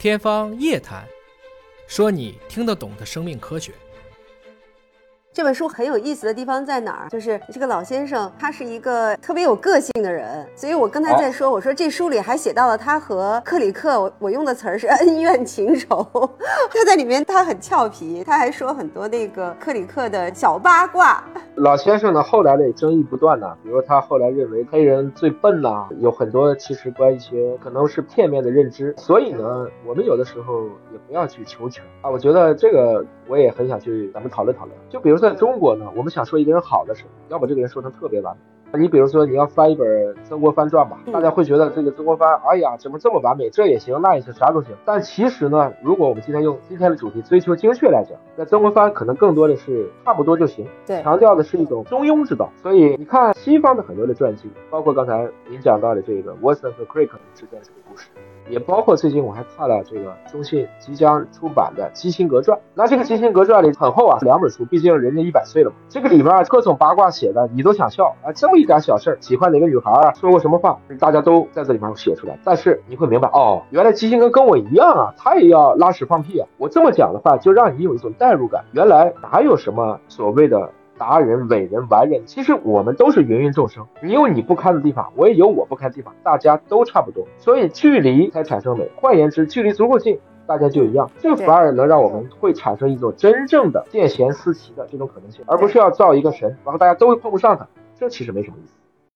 天方夜谭，说你听得懂的生命科学。这本书很有意思的地方在哪儿？就是这个老先生，他是一个特别有个性的人，所以我刚才在说，我说这书里还写到了他和克里克，我我用的词儿是 恩怨情仇。他在里面他很俏皮，他还说很多那个克里克的小八卦。老先生呢，后来的争议不断呢，比如他后来认为黑人最笨呐，有很多其实关于一些可能是片面的认知，所以呢，我们有的时候也不要去求情啊。我觉得这个我也很想去咱们讨论讨论，就比如。在中国呢，我们想说一个人好的时候，要把这个人说成特别完美。你比如说，你要翻一本《曾国藩传》吧，大家会觉得这个曾国藩，哎呀，怎么这么完美？这也行，那也行，啥都行。但其实呢，如果我们今天用今天的主题追求精确来讲，那曾国藩可能更多的是差不多就行，对，强调的是一种中庸之道。所以你看西方的很多的传记，包括刚才您讲到的这个 Watson 和 Crick 之间这个故事。也包括最近我还看了这个中信即将出版的《基辛格传》，那这个《基辛格传》里很厚啊，两本书，毕竟人家一百岁了嘛。这个里面各种八卦写的，你都想笑啊！这么一点小事儿，喜欢哪个女孩啊，说过什么话，大家都在这里面写出来。但是你会明白，哦，原来基辛格跟我一样啊，他也要拉屎放屁啊！我这么讲的话，就让你有一种代入感。原来哪有什么所谓的？达人、伟人、完人，其实我们都是芸芸众生。你有你不堪的地方，我也有我不堪的地方，大家都差不多。所以距离才产生美。换言之，距离足够近，大家就一样。这反而能让我们会产生一种真正的见贤思齐的这种可能性，而不是要造一个神，然后大家都碰不上他。这其实没什么意思。